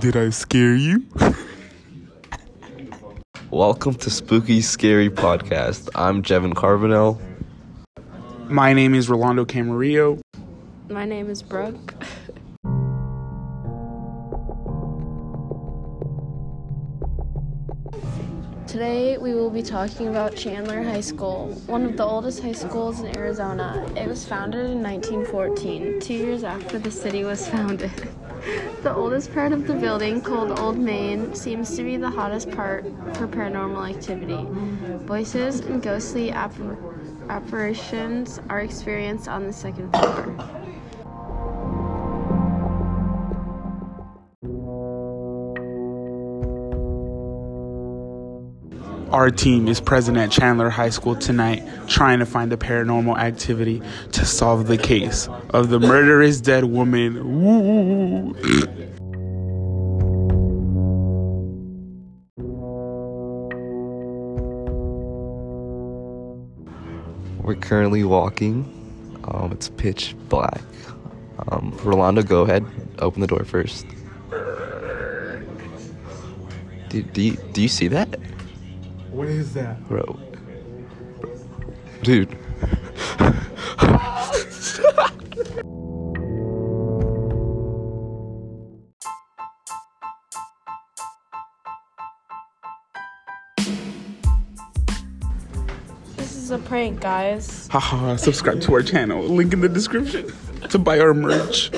Did I scare you? Welcome to Spooky Scary Podcast. I'm Jevin Carbonell. My name is Rolando Camarillo. My name is Brooke. Today we will be talking about Chandler High School, one of the oldest high schools in Arizona. It was founded in 1914, two years after the city was founded. The oldest part of the building, called Old Main, seems to be the hottest part for paranormal activity. Voices and ghostly appar- apparitions are experienced on the second floor. Our team is present at Chandler High School tonight trying to find the paranormal activity to solve the case of the murderous dead woman. We're currently walking. Um, it's pitch black. Um, Rolando, go ahead. Open the door first. Dude, do you, do you see that? What is that? Bro. Dude. This is a prank, guys. Haha, subscribe to our channel. Link in the description to buy our merch.